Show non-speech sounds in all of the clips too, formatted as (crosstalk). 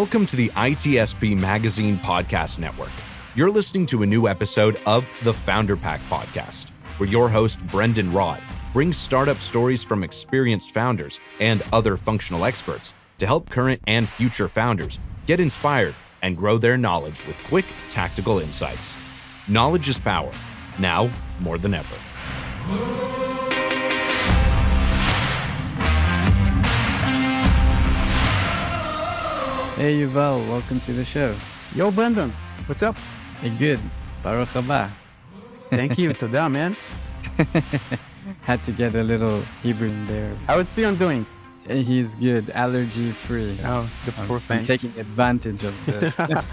Welcome to the ITSP Magazine Podcast Network. You're listening to a new episode of the Founder Pack Podcast, where your host, Brendon Rod, brings startup stories from experienced founders and other functional experts to help current and future founders get inspired and grow their knowledge with quick, tactical insights. Knowledge is power, now more than ever. Hey Yuval, welcome to the show. Yo, Brendon, what's up? Hey, good. Baruch haba. Thank you. (laughs) Toda, man. (laughs) Had to get a little Hebrew in there. How is Sion doing? He's good, allergy free. Oh, the poor I'm thing. taking advantage of the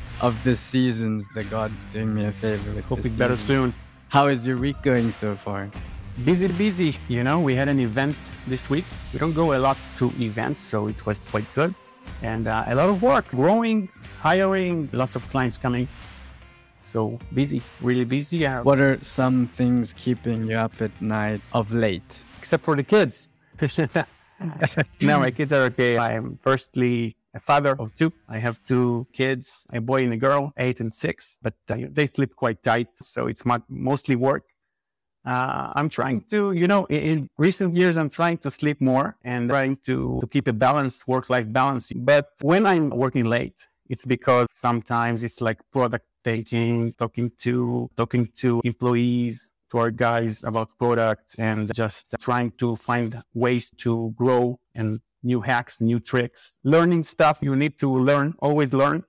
(laughs) of the seasons. The God's doing me a favor with Hope it's better soon. How is your week going so far? Busy, busy. You know, we had an event this week. We don't go a lot to events, so it was quite good. And uh, a lot of work, growing, hiring, lots of clients coming. So busy, really busy. Uh, What are some things keeping you up at night of late? except for the kids. (laughs) no, my kids are okay. I'm firstly a father of two. I have two kids, a boy and a girl, eight and six, but uh, they sleep quite tight. So it's mo- mostly work. Uh, I'm trying to, you know, in, recent years, I'm trying to sleep more and trying to, to keep a balanced work life balance. But when I'm working late, it's because sometimes it's like product taking, talking to, talking to employees, to our guys about product and just trying to find ways to grow and new hacks, new tricks, learning stuff you need to learn, always learn.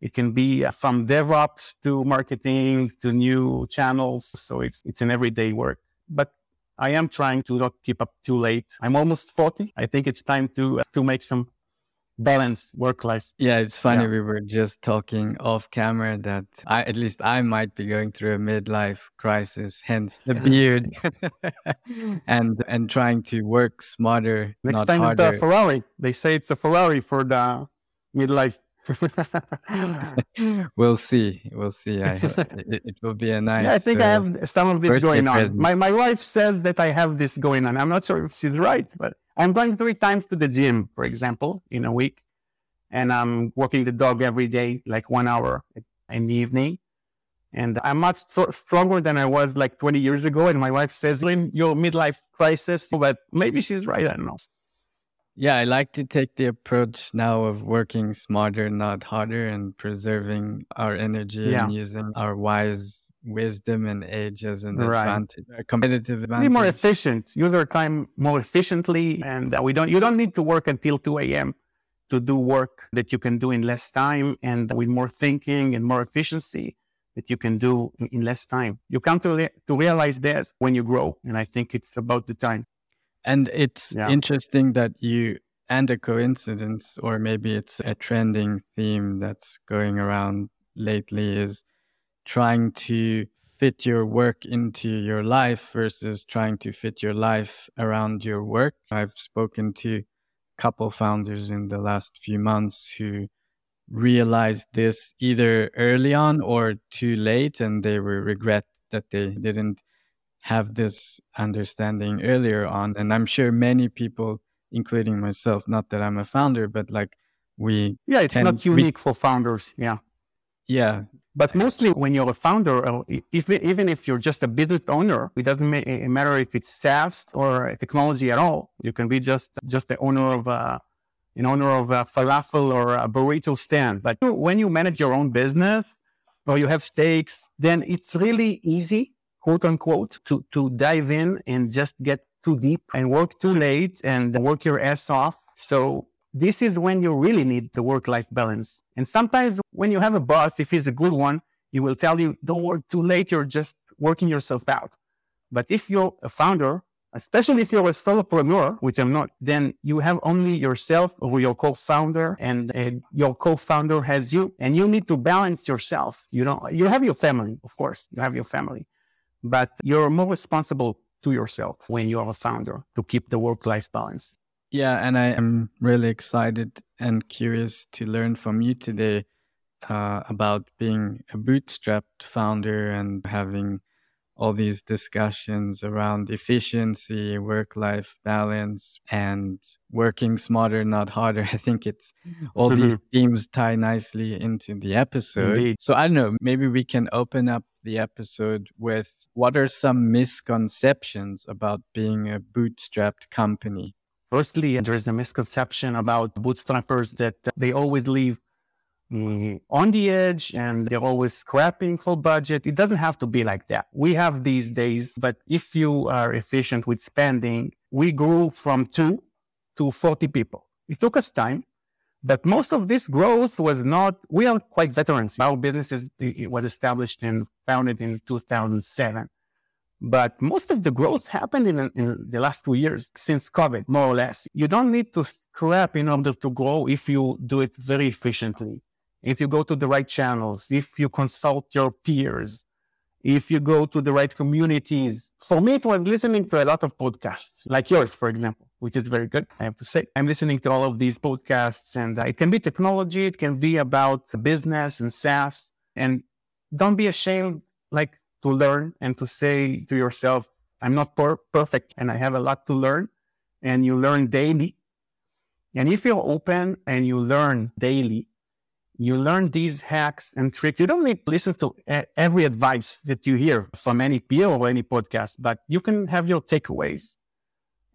It can be from DevOps to marketing to new channels. So it's, it's an everyday work, but I am trying to not keep up too late. I'm almost 40. I think it's time to, to make some balance work life. Yeah, it's funny. Yeah. We were just talking off camera that I, at least I might be going through a midlife crisis, hence the beard, (laughs) (laughs) and and trying to work smarter, Next not time harder. it's the Ferrari. They say it's a Ferrari for the midlife. (laughs) we'll see. We'll see. I, it, it will be a nice. (laughs) Yeah, I think I uh, have some of this going on. present. My my wife says that I have this going on. I'm not sure if she's right, but I'm going three times to the gym, for example, in a week, and I'm walking the dog every day, like one hour in the evening. And I'm much stro- stronger than I was like 20 years ago. And my wife says, "Lynn, your midlife crisis," but maybe she's right. I don't know. Yeah, I like to take the approach now of working smarter, not harder, and preserving our energy Yeah. and using our wise wisdom and age as an Right. advantage, a competitive advantage. Be more efficient. Use our time more efficiently, and uh, we don't. You don't need to work until 2 a.m. to do work that you can do in less time and with more thinking and more efficiency that you can do in- in less time. You come to re- to realize this when you grow, and I think it's about the time. And it's Yeah. interesting that you, and a coincidence, or maybe it's a trending theme that's going around lately, is trying to fit your work into your life versus trying to fit your life around your work. I've spoken to a couple founders in the last few months who realized this either early on or too late, and they will regret that they didn't have this understanding earlier on. And I'm sure many people, including myself, not that I'm a founder, but like we, Yeah, it's Tend- not we- unique for founders. Yeah. yeah, But mostly when you're a founder, uh, if, even if you're just a business owner, it doesn't matter if it's SaaS or technology at all. You can be just just the owner of a, an owner of a falafel or a burrito stand. But when you manage your own business or you have stakes, then it's really easy, quote unquote, to, to dive in and just get too deep and work too late and work your ass off. So this is when you really need the work life balance. And sometimes when you have a boss, if he's a good one, he will tell you, don't work too late. You're just working yourself out. But if you're a founder, especially if you're a solopreneur, which I'm not, then you have only yourself or your co-founder and uh, your co-founder has you and you need to balance yourself. You know, you have your family, of course, you have your family, but you're more responsible to yourself when you're a founder to keep the work-life balance. yeah. And I am really excited and curious to learn from you today uh, about being a bootstrapped founder and having all these discussions around efficiency, work life balance, and working smarter, not harder. (laughs) I think it's all these themes tie nicely into the episode. Indeed. So I don't know, maybe we can open up the episode with what are some misconceptions about being a bootstrapped company? Firstly, there is a misconception about bootstrappers that they always leave Mm-hmm. on the edge and they're always scrapping for budget. It doesn't have to be like that. We have these days, but if you are efficient with spending, we grew from two to 40 people. It took us time, but most of this growth was not, we are quite veterans. Our business is, was established and founded in 2007. But most of the growth happened in, in, the last two years since COVID, more or less. You don't need to scrap in order to grow if you do it very efficiently. If you go to the right channels, if you consult your peers, if you go to the right communities. For me, it was listening to a lot of podcasts, like yours, for example, which is very good, I have to say. I'm listening to all of these podcasts, and it can be technology, it can be about business and SaaS. And don't be ashamed, like, to learn and to say to yourself, I'm not per- perfect and I have a lot to learn. And you learn daily. And if you're open and you learn daily, you learn these hacks and tricks. You don't need to listen to every advice that you hear from any peer or any podcast, but you can have your takeaways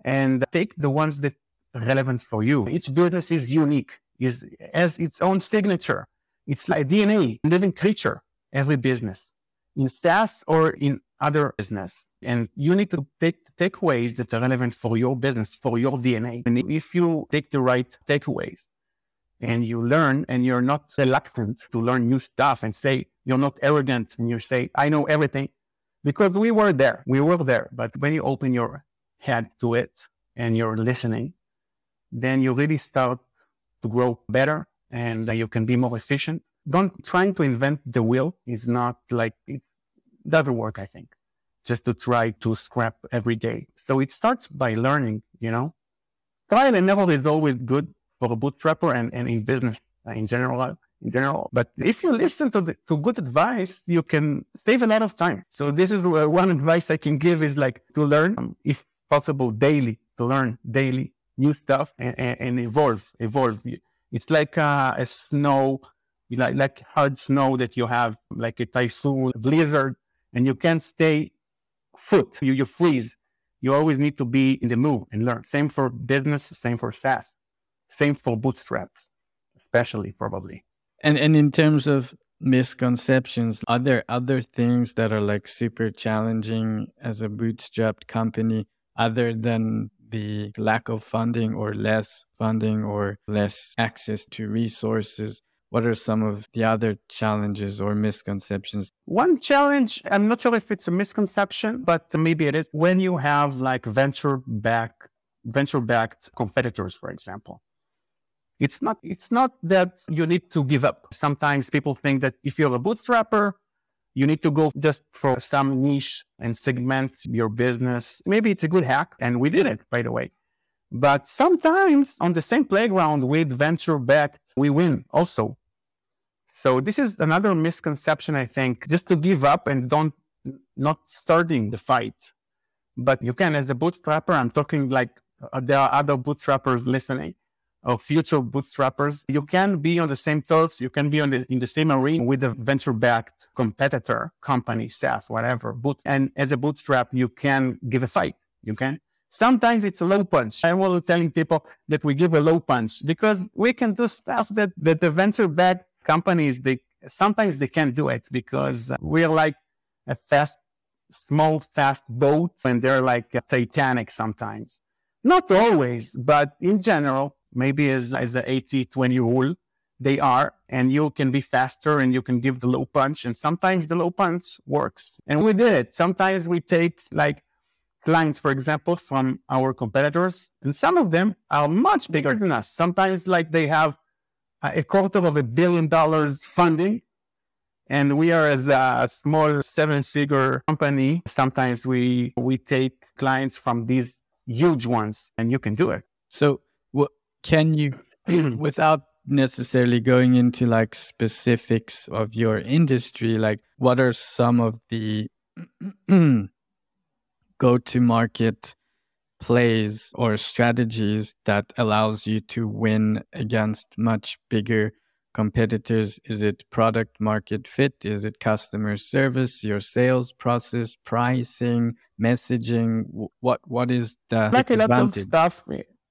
and take the ones that are relevant for you. Each business is unique, is has its own signature. It's like DNA, living creature, every business in SaaS or in other business. And you need to take takeaways that are relevant for your business, for your DNA. And if you take the right takeaways and you learn and you're not reluctant to learn new stuff and say, you're not arrogant and you say, I know everything because we were there. We were there. But when you open your head to it and you're listening, then you really start to grow better and you can be more efficient. Don't trying to invent the wheel is not like it doesn't work, I think. Just to try to scrap every day. So it starts by learning, you know. Trial and error is always good for a bootstrapper and, and in business uh, in general. In general, but if you listen to the, to good advice, you can save a lot of time. So this is one advice I can give is like to learn, um, if possible, daily. To learn daily new stuff and, and, and evolve, evolve it's like uh, a snow, like, like hard snow that you have, like a typhoon, blizzard, and you can't stay foot. You, you freeze. You always need to be in the move and learn. Same for business, same for SaaS, same for bootstraps, especially probably. And and in terms of misconceptions, are there other things that are like super challenging as a bootstrapped company other than the lack of funding or less funding or less access to resources? What are some of the other challenges or misconceptions? One challenge, I'm not sure if it's a misconception, but maybe it is when you have like venture back venture backed competitors, for example. It's not it's not that you need to give up. Sometimes people think that if you're a bootstrapper, you need to go just for some niche and segment your business. Maybe it's a good hack, and we did it, by the way. But sometimes on the same playground with venture backed, we win also. So this is another misconception, I think, just to give up and don't not starting the fight. But you can, as a bootstrapper, I'm talking like uh, there are other bootstrappers listening of future bootstrappers. You can be on the same turf. You can be on the, in the same arena with a venture backed competitor, company, SaaS, whatever. Boot, and as a bootstrap, you can give a fight. You can. Sometimes it's a low punch. I'm always telling people that we give a low punch because we can do stuff that, that the venture backed companies, they sometimes they can't do it because we're like a fast, small, fast boat and they're like a Titanic sometimes. Not always, but in general, maybe as, as a 80 20 rule they are and you can be faster and you can give the low punch and sometimes the low punch works. And we did it. Sometimes we take like clients for example from our competitors and some of them are much bigger than us. Sometimes like they have a quarter of a billion dollars funding and we are as a small seven figure company. Sometimes we we take clients from these huge ones and you can do it. So can you, (clears throat) without necessarily going into like specifics of your industry, like what are some of the (clears throat) go to market plays or strategies that allows you to win against much bigger competitors? Is it product market fit? Is it customer service, your sales process, pricing, messaging? What what is the like a lot of stuff?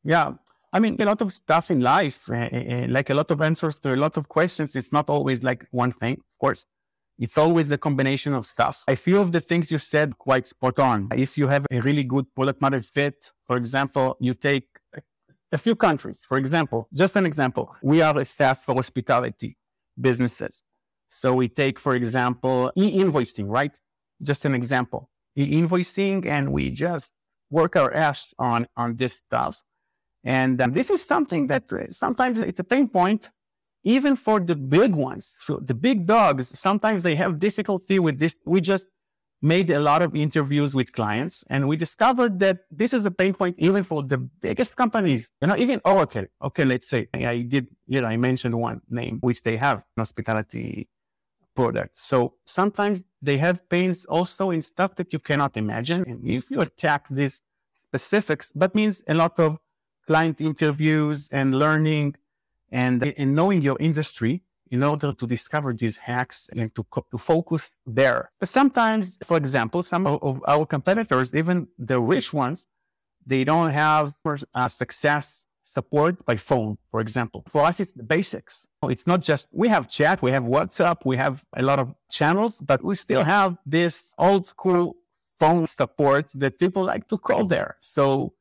Yeah, I mean a lot of stuff in life, uh, like a lot of answers to a lot of questions. It's not always like one thing, of course. It's always a combination of stuff. A few of the things you said quite spot on. If you have a really good product market fit, for example, you take a few countries. For example, just an example, we are a SaaS for hospitality businesses. So we take, for example, e-invoicing, right? Just an example, e-invoicing, and we just work our ass on on this stuff. And um, this is something that uh, sometimes it's a pain point, even for the big ones. So the big dogs, sometimes they have difficulty with this. We just made a lot of interviews with clients and we discovered that this is a pain point even for the biggest companies you know even oracle okay let's say i did you know i mentioned one name which they have hospitality product so sometimes they have pains also in stuff that you cannot imagine and if you attack these specifics that means a lot of client interviews and learning and, and knowing your industry in order to discover these hacks and to, to focus there. But sometimes, for example, some of, of our competitors, even the rich ones, they don't have uh, success support by phone, for example. For us, it's the basics. It's not just, we have chat, we have WhatsApp, we have a lot of channels, but we still have this old school phone support that people like to call there. So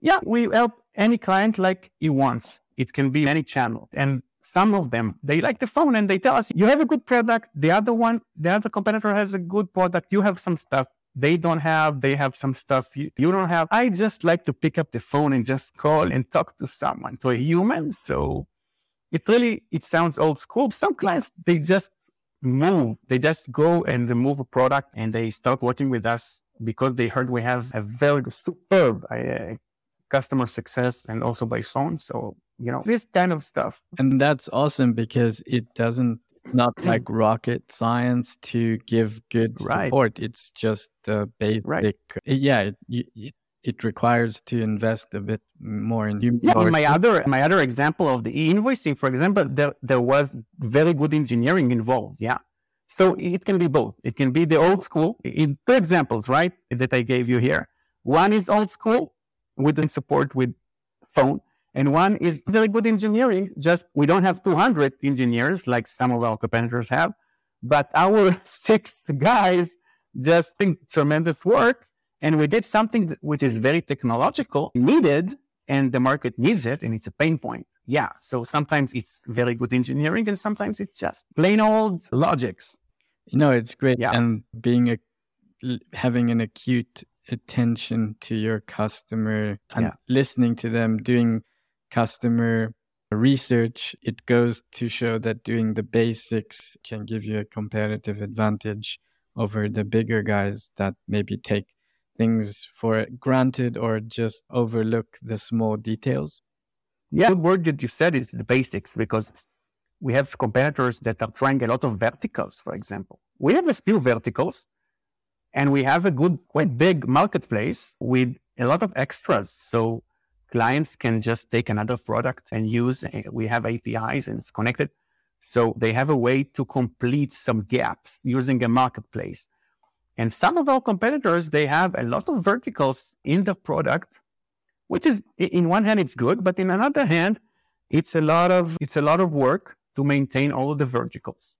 yeah, we help any client like he wants. It can be any channel. And some of them they like the phone and they tell us you have a good product. The other one the other competitor has a good product. You have some stuff they don't have. They have some stuff you, you don't have. I just like to pick up the phone and just call and talk to someone. To a human so it really it sounds old school. Some clients they just move. They just go and move a product and they start working with us because they heard we have a very superb uh, customer success and also by phone so you know, this kind of stuff. And that's awesome because it doesn't not (clears throat) like rocket science to give good right. support. It's just the basic. Right. Yeah, it, it, requires to invest a bit more in human. Yeah, my other my other example of the e-invoicing, for example, there there was very good engineering involved. Yeah. So it can be both. It can be the old school. In two examples, right, that I gave you here. One is old school with support with phone, and one is very good engineering. Just we don't have 200 engineers like some of our competitors have, but our (laughs) six guys just think tremendous work. And we did something which is very technological, needed, and the market needs it, and it's a pain point. Yeah. So sometimes it's very good engineering, and sometimes it's just plain old logics. You know, it's great. Yeah. And being a having an acute attention to your customer and yeah. listening to them, doing customer research, it goes to show that doing the basics can give you a competitive advantage over the bigger guys that maybe take things for granted or just overlook the small details. Yeah, the word that you said is the basics because we have competitors that are trying a lot of verticals, for example. We have a few verticals and we have a good, quite big marketplace with a lot of extras. So clients can just take another product and use. Eh, we have APIs and it's connected. So they have a way to complete some gaps using a marketplace. And some of our competitors, they have a lot of verticals in the product, which is in one hand, it's good, but in another hand, it's a lot of, it's a lot of work to maintain all of the verticals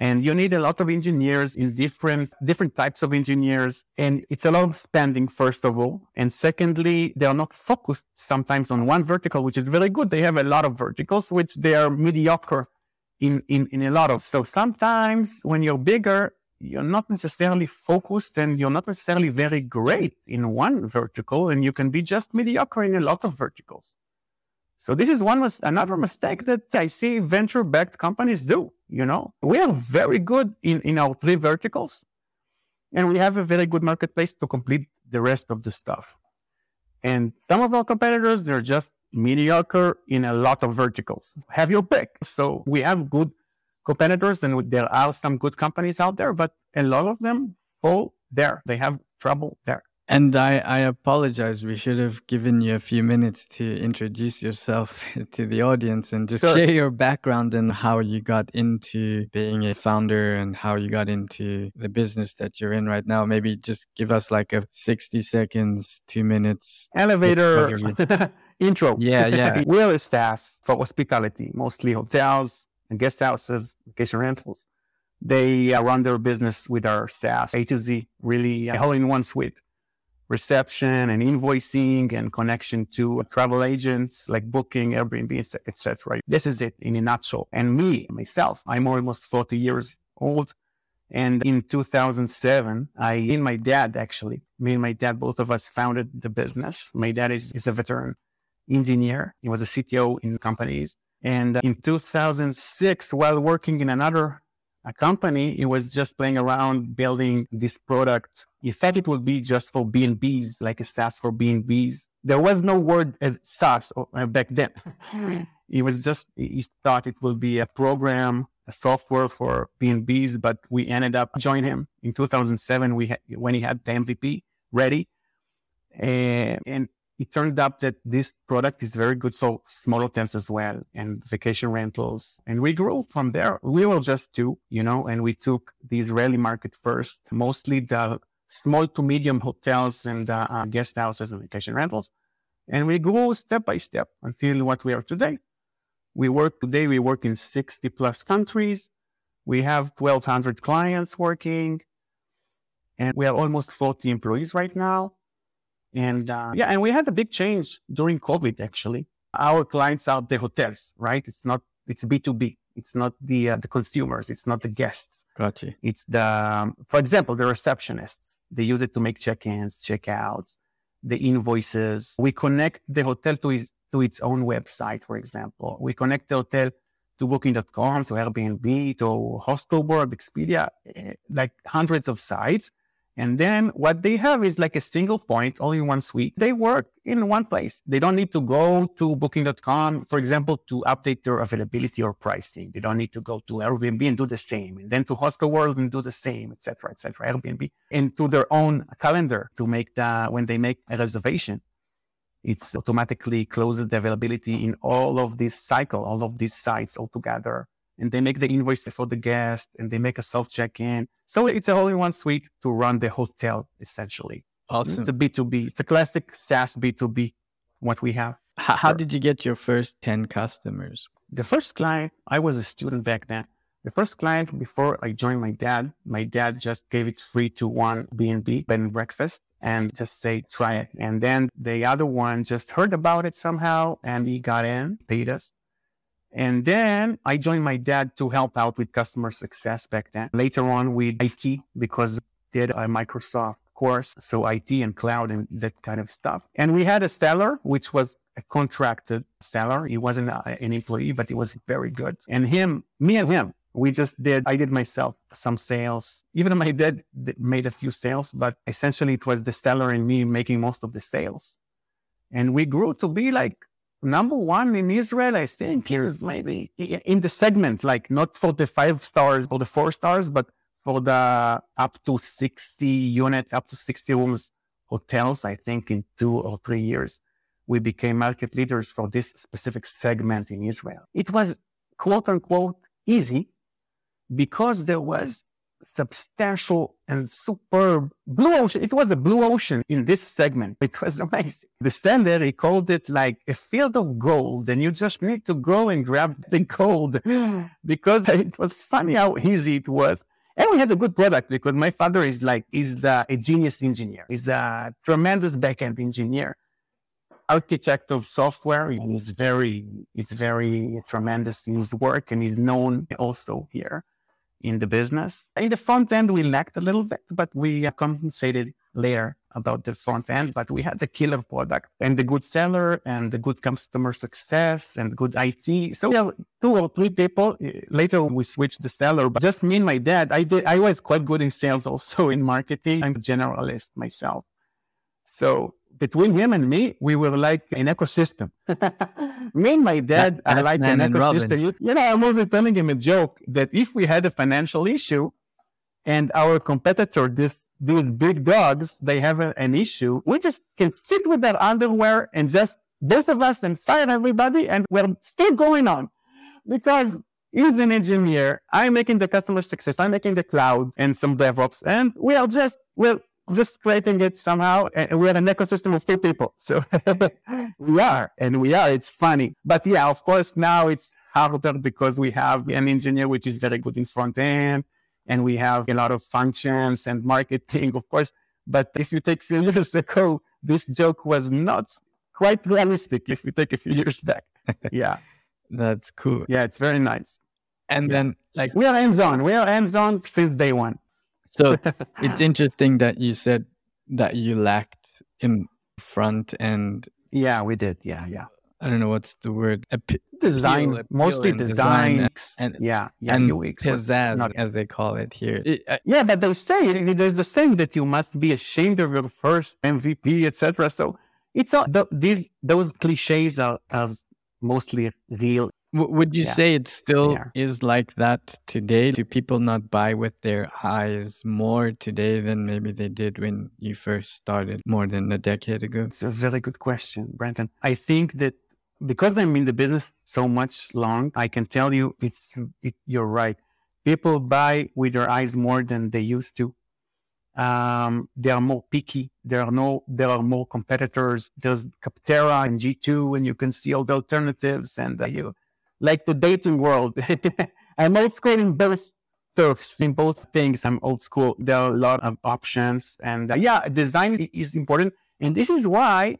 and you need a lot of engineers in different different types of engineers. And it's a lot of spending first of all. And secondly they are not focused sometimes on one vertical which is very good. They have a lot of verticals which they are mediocre in in, in a lot of. So sometimes when you're bigger you're not necessarily focused and you're not necessarily very great in one vertical and you can be just mediocre in a lot of verticals so this is one was another mistake that I see venture backed companies do. You know, we are very good in, in our three verticals and we have a very good marketplace to complete the rest of the stuff. And some of our competitors, they're just mediocre in a lot of verticals. Have your pick. So we have good competitors and there are some good companies out there, but a lot of them fall there. They have trouble there. And I, I apologize. We should have given you a few minutes to introduce yourself (laughs) to the audience and just Sure. share your background and how you got into being a founder and how you got into the business that you're in right now. Maybe just give us like a 60 seconds, two minutes. Elevator (laughs) intro. Yeah, yeah. We're a SaaS for hospitality, mostly hotels and guest houses, vacation rentals. They uh, run their business with our SaaS A to Z, really uh, all in one suite. Reception and invoicing and connection to travel agents like booking, Airbnb, etc. This is it in a nutshell. And me, myself, I'm almost 40 years old. And in 2007, I, and my dad actually, me and my dad, both of us founded the business. My dad is, is a veteran engineer. He was a CTO in companies. And uh, in 2006, while working in another a company, he was just playing around building this product. He thought it would be just for B&Bs, like a SaaS for B&Bs. There was no word as SaaS uh, back then. (laughs) It was just, he thought it would be a program, a software for B&Bs, but we ended up joining him in 2007 we had, when he had the MVP ready. And, and it turned up that this product is very good for small hotels as well and vacation rentals. And we grew from there. We were just two, you know, and we took the Israeli market first, mostly the small to medium hotels and uh, uh, guest houses and vacation rentals. And we grew step by step until what we are today. We work today, we work in 60 plus countries. We have 1,200 clients working and we have almost 40 employees right now. And uh, yeah, and we had a big change during COVID. Actually, our clients are the hotels, right? It's not it's B two B. It's not the uh, the consumers. It's not the guests. Gotcha. It's the, um, for example, the receptionists. They use it to make check-ins, check-outs, the invoices. We connect the hotel to its to its own website, for example. We connect the hotel to Booking.com, to Airbnb, to Hostelworld, Expedia, eh, like hundreds of sites. And then what they have is like a single point, all in one suite. They work in one place. They don't need to go to booking.com, for example, to update their availability or pricing. They don't need to go to Airbnb and do the same, and then to Hostelworld and do the same, etc., etc. Airbnb and to their own calendar to make the when they make a reservation. It's automatically closes the availability in all of this cycle, all of these sites altogether and they make the invoice for the guest and they make a self check-in. So it's a all-in-one suite to run the hotel essentially. Awesome. It's a B2B. It's a classic SaaS B2B, what we have. H- how did you get your first 10 customers? The first client, I was a student back then. The first client before I joined my dad, my dad just gave it free to one B&B, bed and breakfast, and just say, try it. And then the other one just heard about it somehow and he got in, paid us. And then I joined my dad to help out with customer success back then. Later on with IT because I did a Microsoft course. So IT and cloud and that kind of stuff. And we had a seller, which was a contracted seller. He wasn't a, an employee, but he was very good. And him, me and him, we just did, I did myself some sales. Even my dad made a few sales, but essentially it was the seller and me making most of the sales. And we grew to be like number one in Israel, I think, maybe in the segment, like not for the five stars or the four stars, but for the up to 60 unit, up to 60 rooms hotels, I think in two or three years, we became market leaders for this specific segment in Israel. It was quote unquote easy because there was substantial and superb blue ocean. It was a blue ocean in this segment. It was (laughs) amazing. The standard, he called it like a field of gold, and you just need to go and grab the gold (sighs) because (laughs) it was funny how easy it was. And we had a good product because my father is like, is the, a genius engineer. He's a tremendous backend engineer, architect of software. And he's very, he's very tremendous in his work and he's known also here in the business. In the front end, we lacked a little bit, but we uh, compensated later about the front end. But we had the killer product and the good seller and the good customer success and good IT. So we have two or three people. Uh, Later, we switched the seller, but just me and my dad. I did. I was quite good in sales, also in marketing. I'm a generalist myself. So between him and me, we were like an ecosystem. (laughs) me and my dad Bat- are like an Batman and Robin. ecosystem. You, you know, I'm always telling him a joke that if we had a financial issue and our competitor, this these big dogs, they have a, an issue. We just can sit with that underwear and just both of us and fire everybody and we're still going on because he's an engineer. I'm making the customer success. I'm making the cloud and some DevOps and we are just, we're just creating it somehow. And we're an ecosystem of two people. (laughs) So we are and we are. It's funny. But yeah, of course, now it's harder because we have an engineer which is very good in front end and we have a lot of functions and marketing, of course. But if you take few (laughs) years ago, this joke was not quite realistic if you take a few years back. (laughs) yeah. That's cool. Yeah, it's very nice. And yeah. then like we are hands on. We are hands on since day one. So (laughs) it's interesting that you said that you lacked in front end. Yeah, we did. Yeah, yeah. I don't know what's the word. Design, appeal, mostly design. and, yeah, yeah, and UX. Pizzazz, not, as they call it here. It, uh, yeah, but they say there's the saying that you must be ashamed of your first MVP, etc. So it's all the, these those cliches are, are mostly real would you yeah. say it still is like that today? Do people not buy with their eyes more today than maybe they did when you first started more than a decade ago? It's a very good question, Brendon. I think that because I'm in the business so much long, I can tell you it's it, you're right. People buy with their eyes more than they used to. Um, they are more picky. There are no, there are more competitors. There's Capterra and G2, and you can see all the alternatives. And uh, you, like the dating world. (laughs) I'm old school in in both things. I'm old school. There are a lot of options. And uh, yeah, design is important. And this is why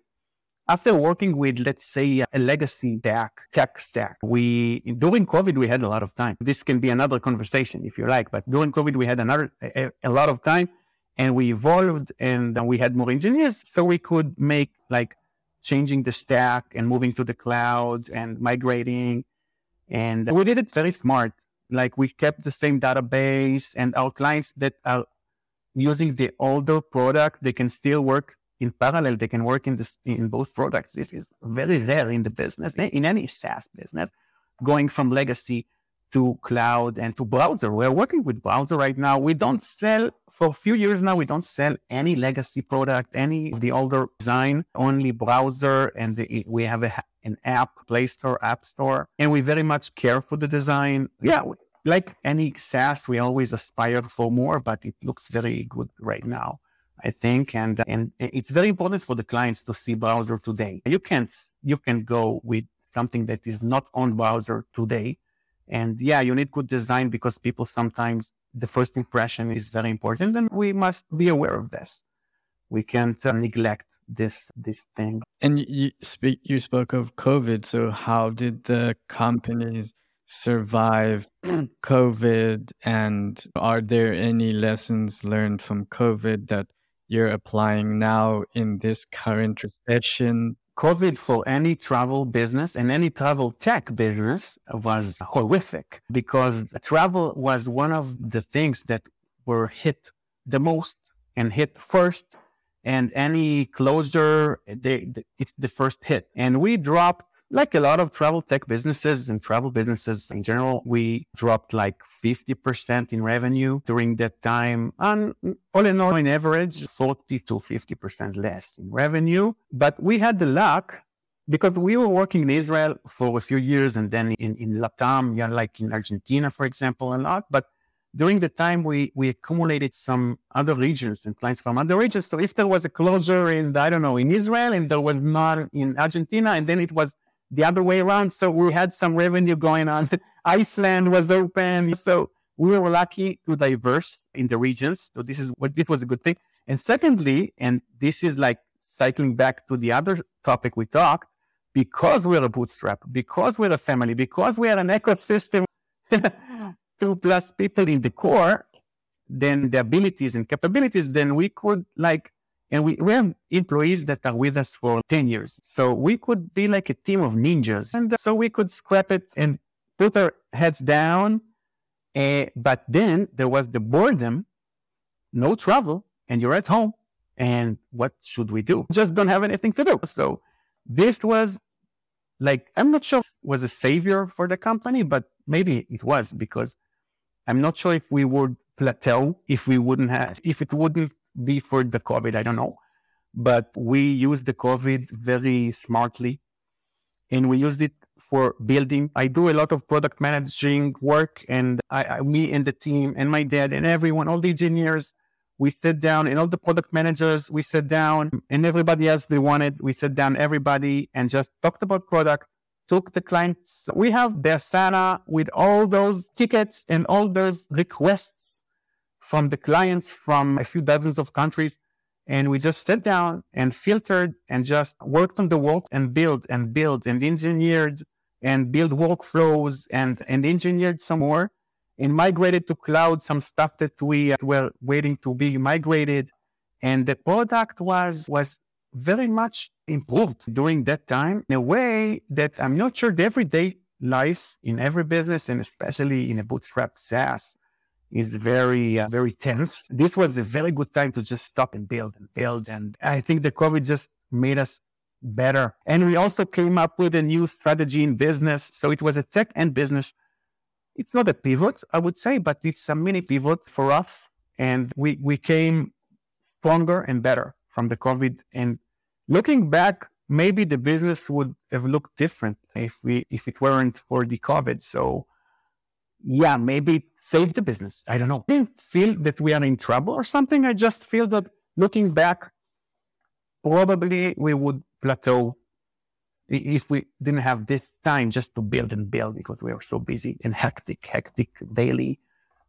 after working with, let's say, a legacy stack, tech stack, we, during COVID, we had a lot of time. This can be another conversation if you like, but during COVID, we had another, a, a lot of time and we evolved and we had more engineers. So we could make like changing the stack and moving to the cloud and migrating and we did it very smart. Like we kept the same database and our clients that are using the older product, they can still work in parallel. They can work in this, in both products. This is very rare in the business, eh, in any SaaS business, going from legacy to cloud and to browser. We're working with browser right now. We don't sell for a few years now. We don't sell any legacy product, any of the older design, only browser. And the, we have a, an app, Play Store, App Store, and we very much care for the design. Yeah. Like any SaaS, we always aspire for more, but it looks very good right now. I think, and and it's very important for the clients to see browser today. You can't you can go with something that is not on browser today and yeah, you need good design because people sometimes the first impression is very important, and we must be aware of this. We can't uh, neglect this this thing. And you speak you spoke of COVID. So how did the companies survive (clears throat) COVID? And are there any lessons learned from COVID that you're applying now in this current recession COVID for any travel business and any travel tech business was horrific because travel was one of the things that were hit the most and hit first. And any closure, they, they, it's the first hit. And we dropped like a lot of travel tech businesses and travel businesses in general, we dropped like 50% in revenue during that time. And all in all, in average, 40 to 50% less in revenue. But we had the luck because we were working in Israel for a few years and then in, in Latam, yeah, like in Argentina, for example, a lot. But during the time we, we accumulated some other regions and clients from other regions. So if there was a closure in, I don't know, in Israel and there was not in Argentina, and then it was the other way around. So we had some revenue going on. (laughs) Iceland was open. So we were lucky to diverse in the regions. So this is what this was a good thing. And secondly, and this is like cycling back to the other topic we talked, because we're a bootstrap, because we're a family, because we are an ecosystem, (laughs) two plus people in the core, then the abilities and capabilities, then we could like and we, we have employees that are with us for 10 years. So we could be like a team of ninjas. And so we could scrap it and put our heads down. Uh, but then there was the boredom, no travel, and you're at home. And what should we do? Just don't have anything to do. So this was like, I'm not sure was a savior for the company, but maybe it was because I'm not sure if we would plateau if we wouldn't have, if it wouldn't before the COVID. I don't know. But we used the COVID very smartly and we used it for building. I do a lot of product managing work and I, I, me and the team and my dad and everyone, all the engineers, we sat down and all the product managers, we sat down and everybody else they wanted. We sat down everybody and just talked about product, took the clients. We have the Asana with all those tickets and all those requests from the clients from a few dozens of countries. And we just sat down and filtered and just worked on the work and built and built and engineered and built workflows and, and engineered some more and migrated to cloud some stuff that we uh, were waiting to be migrated. And the product was, was very much improved during that time in a way that I'm not sure the everyday life in every business and especially in a bootstrap SaaS is very, uh, very tense. This was a very good time to just stop and build and build. And I think the COVID just made us better. And we also came up with a new strategy in business. So it was a tech and business. It's not a pivot, I would say, but it's a mini pivot for us. And we, we came stronger and better from the COVID. And looking back, maybe the business would have looked different if we if it weren't for the COVID. So yeah, maybe save the business. I don't know. I didn't feel that we are in trouble or something. I just feel that looking back, probably we would plateau if we didn't have this time just to build and build because we were so busy and hectic, hectic daily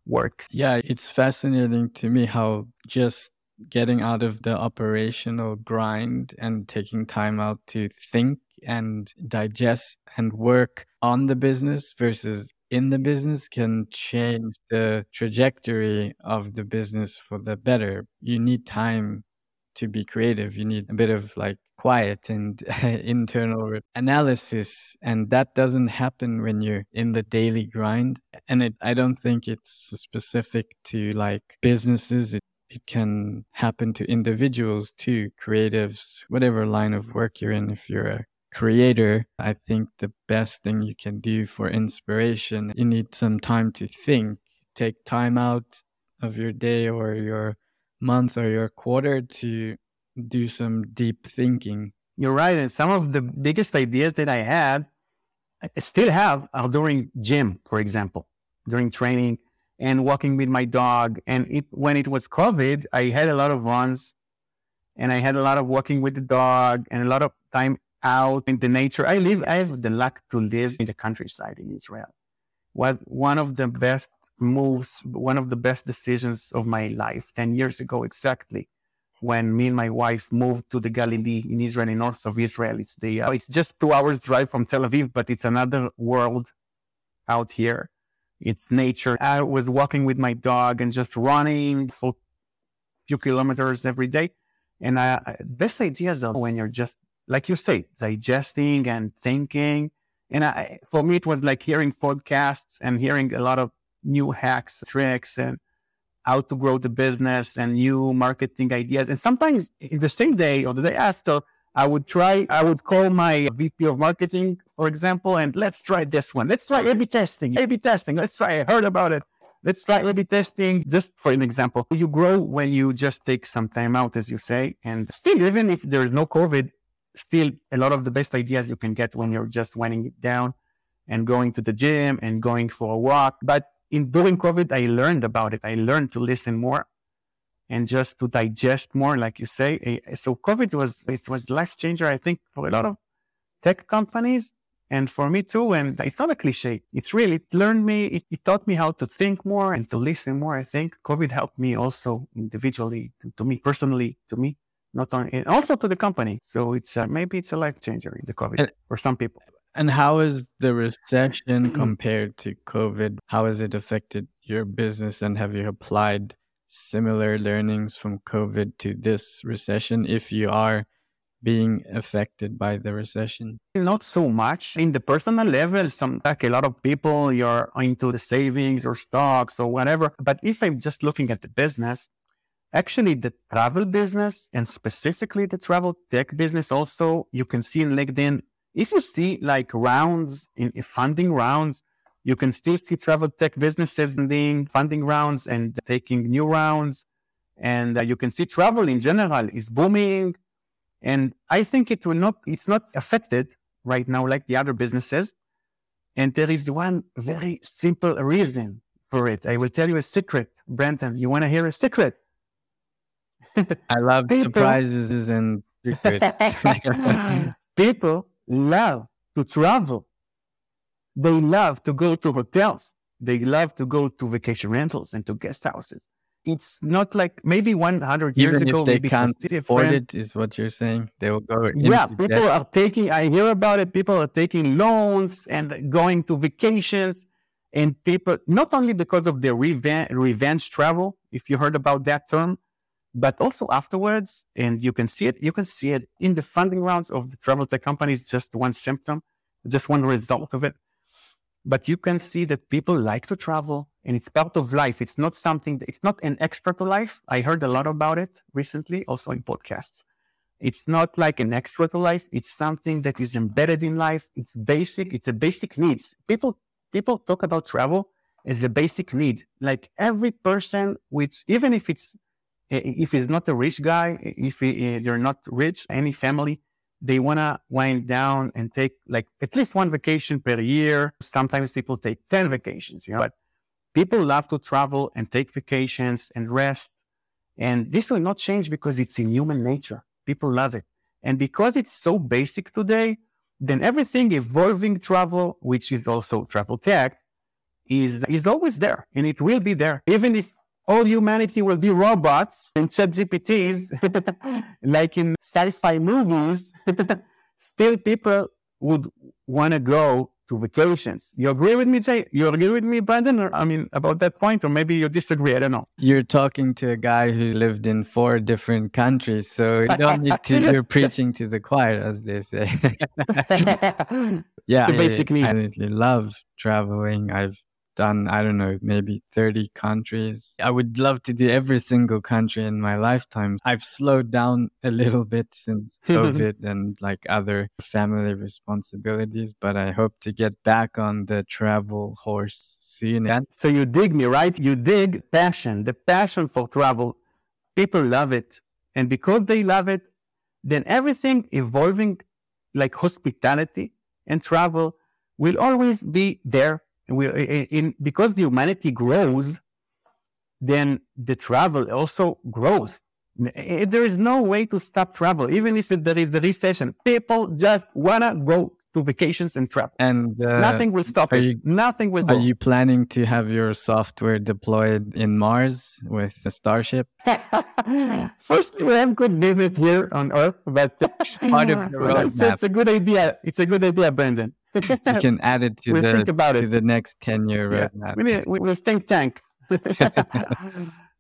work. Yeah, it's fascinating to me how just getting out of the operational grind and taking time out to think and digest and work on the business versus in the business can change the trajectory of the business for the better. You need time to be creative. You need a bit of like quiet and (laughs) internal analysis. And that doesn't happen when you're in the daily grind. And it, I don't think it's specific to like businesses. It it can happen to individuals too, creatives, whatever line of work you're in. If you're a creator, I think the best thing you can do for inspiration, you need some time to think. Take time out of your day or your month or your quarter to do some deep thinking. You're right. And some of the biggest ideas that I had, I still have, are during gym, for example, during training and walking with my dog. And it, when it was COVID, I had a lot of runs and I had a lot of walking with the dog and a lot of time out in the nature. I live, I have the luck to live in the countryside in Israel. Was one of the best moves, one of the best decisions of my life 10 years ago exactly. When me and my wife moved to the Galilee in Israel, in north of Israel, it's the, uh, it's just two hours drive from Tel Aviv, but it's another world out here it's nature. I was walking with my dog and just running for a few kilometers every day. And I, best ideas are when you're just, like you say, digesting and thinking. And I, for me, it was like hearing podcasts and hearing a lot of new hacks, tricks, and how to grow the business and new marketing ideas. And sometimes in the same day or the day after, I would try, I would call my VP of marketing, for example, and let's try this one. Let's try A-B testing, A-B testing. Let's try, I heard about it. Let's try A-B testing. Just for an example, you grow when you just take some time out, as you say. And still, even if there's no COVID, still a lot of the best ideas you can get when you're just winding it down and going to the gym and going for a walk. But in during COVID, I learned about it. I learned to listen more and just to digest more, like you say. Eh, eh, so COVID was it was life changer, I think, for a lot of tech companies and for me too. And it's not a cliche. It's really it learned me. It, it, taught me how to think more and to listen more. I think COVID helped me also individually, to, to me personally, to me, not only and also to the company. So it's uh, maybe it's a life changer in the COVID and, for some people. And how is the recession compared to COVID? How has it affected your business? And have you applied similar learnings from COVID to this recession if you are being affected by the recession? Not so much in the personal level. Some like a lot of people, you're into the savings or stocks or whatever. But if I'm just looking at the business, actually the travel business and specifically the travel tech business also, you can see in LinkedIn, if you see like rounds in funding rounds, you can still see travel tech businesses doing funding rounds and taking new rounds. And uh, you can see travel in general is booming. And I think it will not, it's not affected right now like the other businesses. And there is one very simple reason for it. I will tell you a secret, Brendon. You want to hear a secret? I love People, surprises and. (laughs) (laughs) People love to travel. They love to go to hotels. They love to go to vacation rentals and to guest houses. It's not like maybe 100 years Even ago. if they can't afford it, is what you're saying. They will go. Yeah, people debt. are taking. I hear about it. People are taking loans and going to vacations, and people not only because of the revenge travel. If you heard about that term, but also afterwards, and you can see it. You can see it in the funding rounds of the travel tech companies. Just one symptom, just one result of it. But you can see that people like to travel and it's part of life. It's not something, it's not an extra to life. I heard a lot about it recently, also in podcasts. It's not like an extra to life. It's something that is embedded in life. It's basic. It's a basic needs. People, people talk about travel as a basic need. Like every person, which even if it's, if he's not a rich guy, if he, eh, they're not rich, any family, they want to wind down and take like at least one vacation per year. Sometimes people take 10 vacations, you know, but people love to travel and take vacations and rest. And this will not change because it's in human nature. People love it. And because it's so basic today, then everything evolving travel, which is also travel tech, is, is always there and it will be there. Even if all humanity will be robots and ChatGPTs, (laughs) like in sci-fi movies, (laughs) still people would want to go to vacations. You agree with me, Jay? You agree with me, Brendon? Or, I mean, about that point, or maybe you disagree. I don't know. You're talking to a guy who lived in four different countries, so you don't need to. (laughs) You're preaching to the choir, as they say. yeah, basically, I, I love traveling. I've done, I don't know, maybe 30 countries. I would love to do every single country in my lifetime. I've slowed down a little bit since (laughs) COVID and like other family responsibilities, but I hope to get back on the travel horse soon. So you dig me, right? You dig passion, the passion for travel. People love it. And because they love it, then everything evolving like hospitality and travel will always be there we, in, because the humanity grows, then the travel also grows. There is no way to stop travel, even if there is the recession. People just wanna go to vacations and travel, and uh, nothing will stop it. You, nothing will. Are you planning to have your software deployed in Mars with the Starship? (laughs) First, we have good business here on Earth, but (laughs) part of the (laughs) roadmap. It's, it's a good idea. It's a good idea, Brendon you can add it to we'll the think about to it. the next 10 year yeah. roadmap. We need, we think tank.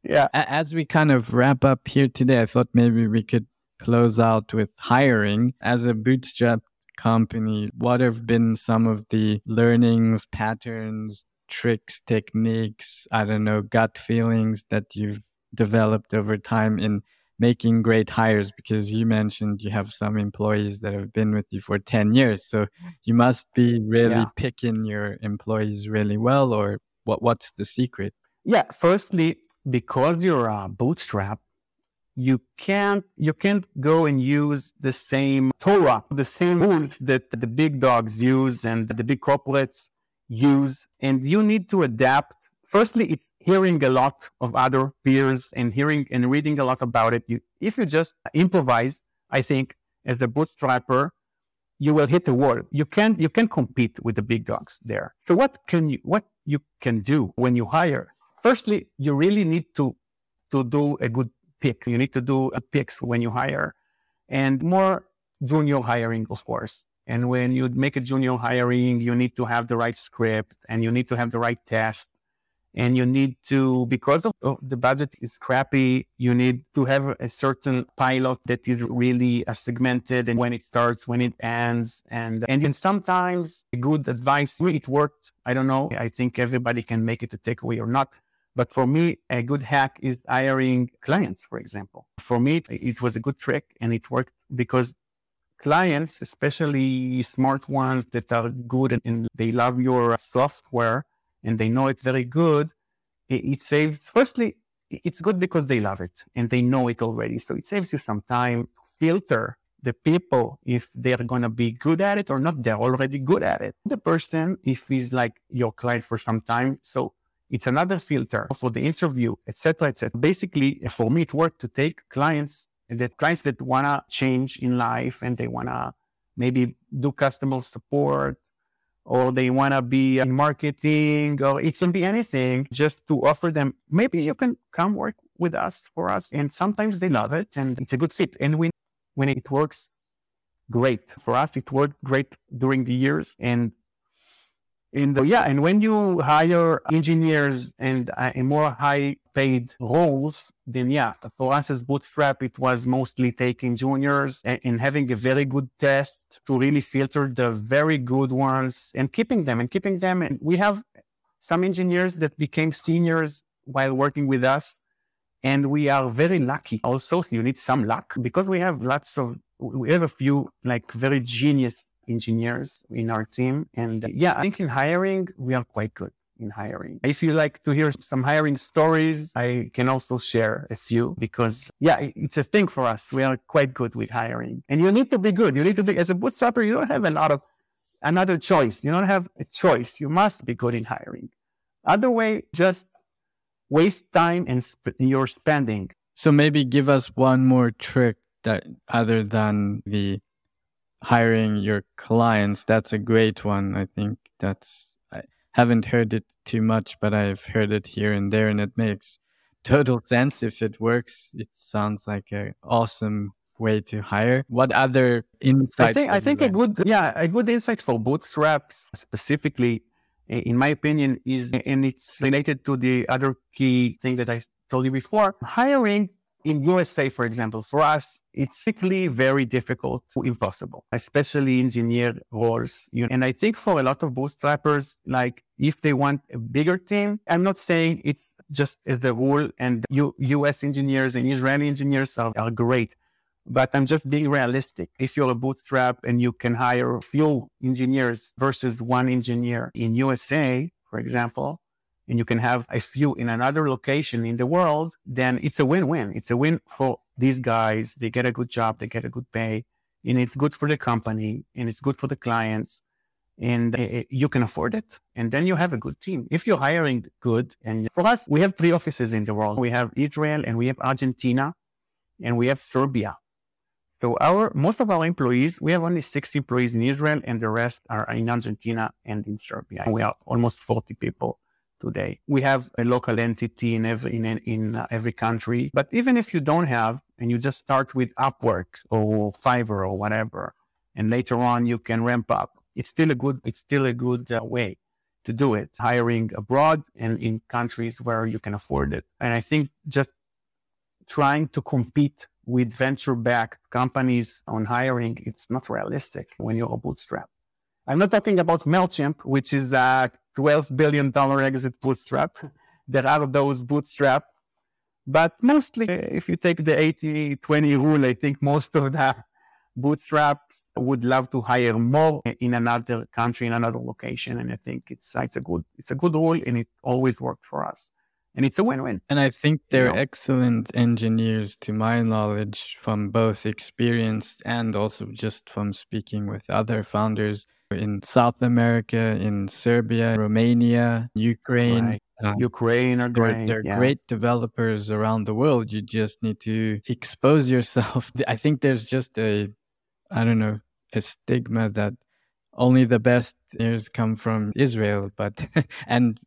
yeah. As we kind of wrap up here today, I thought maybe we could close out with hiring as a bootstrap company. What have been some of the learnings, patterns, tricks, techniques, I don't know, gut feelings that you've developed over time in making great hires because you mentioned you have some employees that have been with you for 10 years so you must be really yeah. picking your employees really well or what what's the secret yeah firstly because you're a bootstrap you can't you can't go and use the same torah the same rules that the big dogs use and the big corporates use and you need to adapt firstly it's hearing a lot of other peers and hearing and reading a lot about it. You, if you just improvise, I think as a bootstrapper, you will hit the wall. You can't you can compete with the big dogs there. So what can you what you can do when you hire? Firstly, you really need to to do a good pick. You need to do a picks when you hire, and more junior hiring, of course. And when you make a junior hiring, you need to have the right script and you need to have the right test and you need to because of, of, the budget is crappy you need to have a certain pilot that is really uh, segmented and when it starts when it ends and and sometimes a good advice it worked i don't know i think everybody can make it a takeaway or not but for me a good hack is hiring clients for example. For me it was a good trick and it worked because clients especially smart ones that are good and they love your software and they know it's very good, it, it saves, firstly, it's good because they love it and they know it already. So it saves you some time to filter the people if they're going to be good at it or not. They're already good at it. The person if he's like your client for some time. So it's another filter for the interview etc etc basically for me it worked to take clients that clients that want to change in life and they want to maybe do customer support or they want to be in marketing or it can be anything just to offer them. Maybe you can come work with us for us and sometimes they love it and it's a good fit. And we when it works great for us it worked great during the years and in the yeah and when you hire engineers and uh, more high paid roles then yeah for us as bootstrap it was mostly taking juniors and, and, having a very good test to really filter the very good ones and keeping them and keeping them and we have some engineers that became seniors while working with us and we are very lucky also. So you need some luck because we have lots of, we have a few like very genius engineers in our team. And uh, yeah, I think in hiring, we are quite good in hiring. If you like to hear some hiring stories, I can also share a few because yeah, it's a thing for us. We are quite good with hiring and you need to be good. You need to be, as a bootstrapper, you don't have a lot of another choice. You don't have a choice. You must be good in hiring. Other way, just waste time and sp- your spending. So maybe give us one more trick that other than the hiring your clients. That's a great one. I think that's I haven't heard it too much, but I've heard it here and there, and it makes total (laughs) sense. If it works, it sounds like an awesome way to hire. What other insight? I think I think a good yeah a good insight for bootstraps specifically in my opinion, is, and it's related to the other key thing that I told you before, hiring in USA, for example, for us, it's typically very difficult to impossible, especially engineer roles. And I think for a lot of bootstrappers, like if they want a bigger team, I'm not saying it's just as the rule and U- US engineers and Israeli engineers are, are great but I'm just being realistic. If you're a bootstrap and you can hire a few engineers versus one engineer in USA, for example, and you can have a few in another location in the world, then it's a win-win. It's a win for these guys. They get a good job, they get a good pay, and it's good for the company and it's good for the clients and uh, you can afford it. And then you have a good team. If you're hiring good, and for us, we have three offices in the world. We have Israel and we have Argentina and we have Serbia. So our most of our employees, we have only six employees in Israel, and the rest are in Argentina and in Serbia. We are almost 40 people today. We have a local entity in every in, in uh, every country. But even if you don't have, and you just start with Upwork or Fiverr or whatever, and later on you can ramp up, it's still a good it's still a good uh, way to do it. Hiring abroad and in countries where you can afford it. And I think just trying to compete with venture backed companies on hiring, it's not realistic when you're a bootstrap. I'm not talking about MailChimp, which is a $12 billion exit bootstrap. (laughs) there are those bootstrap. But mostly, if you take the 80 20 rule, I think most of the bootstraps would love to hire more in another country, in another location. And I think it's, it's a good, it's a good rule and it always worked for us and it's a win-win. And I think they're you know? excellent engineers, to my knowledge, from both experienced and also just from speaking with other founders in South America, in Serbia, Romania, Ukraine. Right. Uh, Ukraine are great. They're, they're yeah. great developers around the world. You just need to expose yourself. (laughs) I think there's just a, I don't know, a stigma that only the best engineers come from Israel, but (laughs) and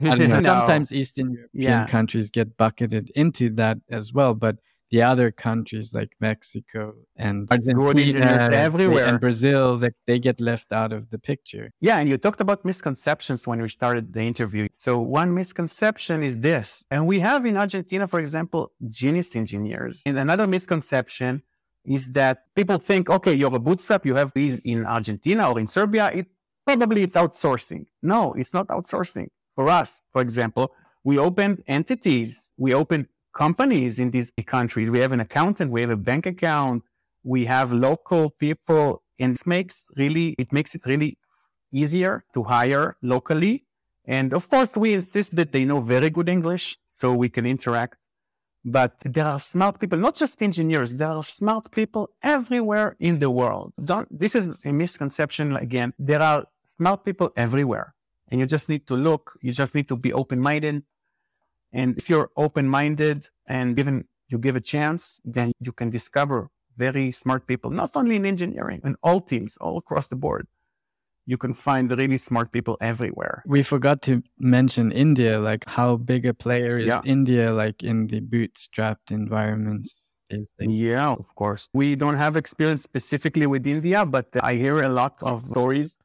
know, (laughs) no. Sometimes Eastern European yeah. countries get bucketed into that as well, but the other countries like Mexico and Argentina everywhere. and Brazil that they get left out of the picture. Yeah, and you talked about misconceptions when we started the interview. So one misconception is this, and we have in Argentina, for example, genius engineers. And another misconception is that people think, okay, you're a bootstrap, you have these in Argentina or in Serbia, it probably it's outsourcing. No, it's not outsourcing. For us, for example, we opened entities, we opened companies in these countries. We have an accountant, we have a bank account, we have local people, and it makes really it makes it really easier to hire locally. And of course, we insist that they know very good English. so we can interact. But there are smart people, not just engineers. There are smart people everywhere in the world. Don't, this is a misconception. Again, there are smart people everywhere and you just need to look. You just need to be open-minded. And if you're open-minded and given, you give a chance, then you can discover very smart people, not only in engineering, in all teams, all across the board you can find really smart people everywhere. We forgot to mention India, like how big a player is yeah. India like in the bootstrapped environments? Yeah, of course. We don't have experience specifically with India, but I hear a lot of stories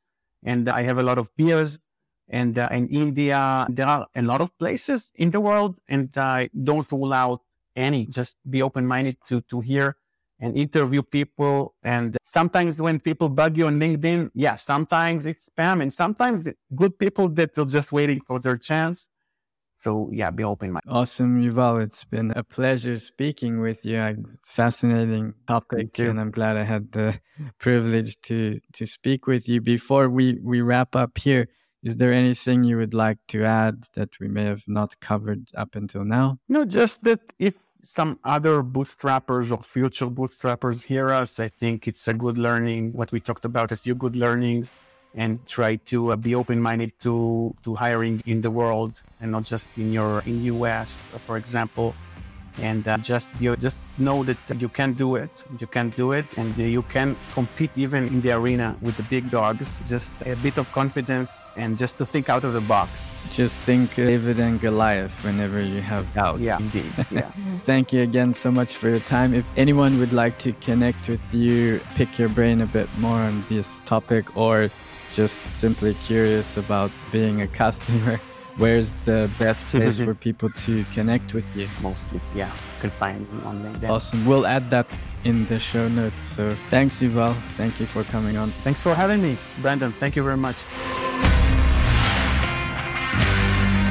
and I have a lot of peers. And uh, in India, there are a lot of places in the world and I don't rule out any. Just be open minded to, to hear and interview people. And sometimes when people bug you on LinkedIn, yeah, sometimes it's spam and sometimes good people that are just waiting for their chance. So yeah, be open minded. Awesome, Yuval. It's been a pleasure speaking with you. fascinating topic, and I'm glad I had the privilege to to speak with you. Before we we wrap up here, is there anything you would like to add that we may have not covered up until now? No, just that if some other bootstrappers or future bootstrappers hear us, I think it's a good learning. What we talked about as your good learnings and try to uh, be open-minded to, to hiring in the world and not just in your in US, for example and uh, just you just know that you can do it. You can do it and you can compete even in the arena with the big dogs. Just a bit of confidence and just to think out of the box. Just think david and goliath whenever you have doubt. Yeah indeed yeah. (laughs) Thank you again so much for your time. If anyone would like to connect with you pick your brain a bit more on this topic or just simply curious about being a customer where's the best (laughs) place for people to connect with you? Mostly, yeah. You can find me on LinkedIn. Awesome. We'll add that in the show notes. So thanks, Yuval. Thank you for coming on. Thanks for having me, Brendon. Thank you very much.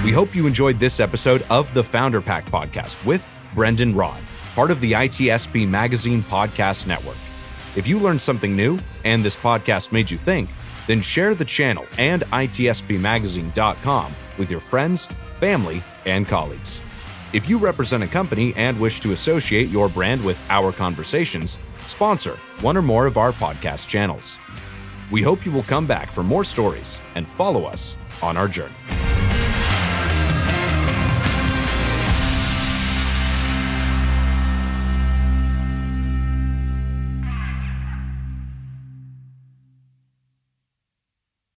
We hope you enjoyed this episode of the Founder Pack podcast with Brendon Rod, part of the ITSP Magazine Podcast Network. If you learned something new and this podcast made you think, then share the channel and itspmagazine.com with your friends, family, and colleagues. If you represent a company and wish to associate your brand with our conversations, sponsor one or more of our podcast channels. We hope you will come back for more stories and follow us on our journey.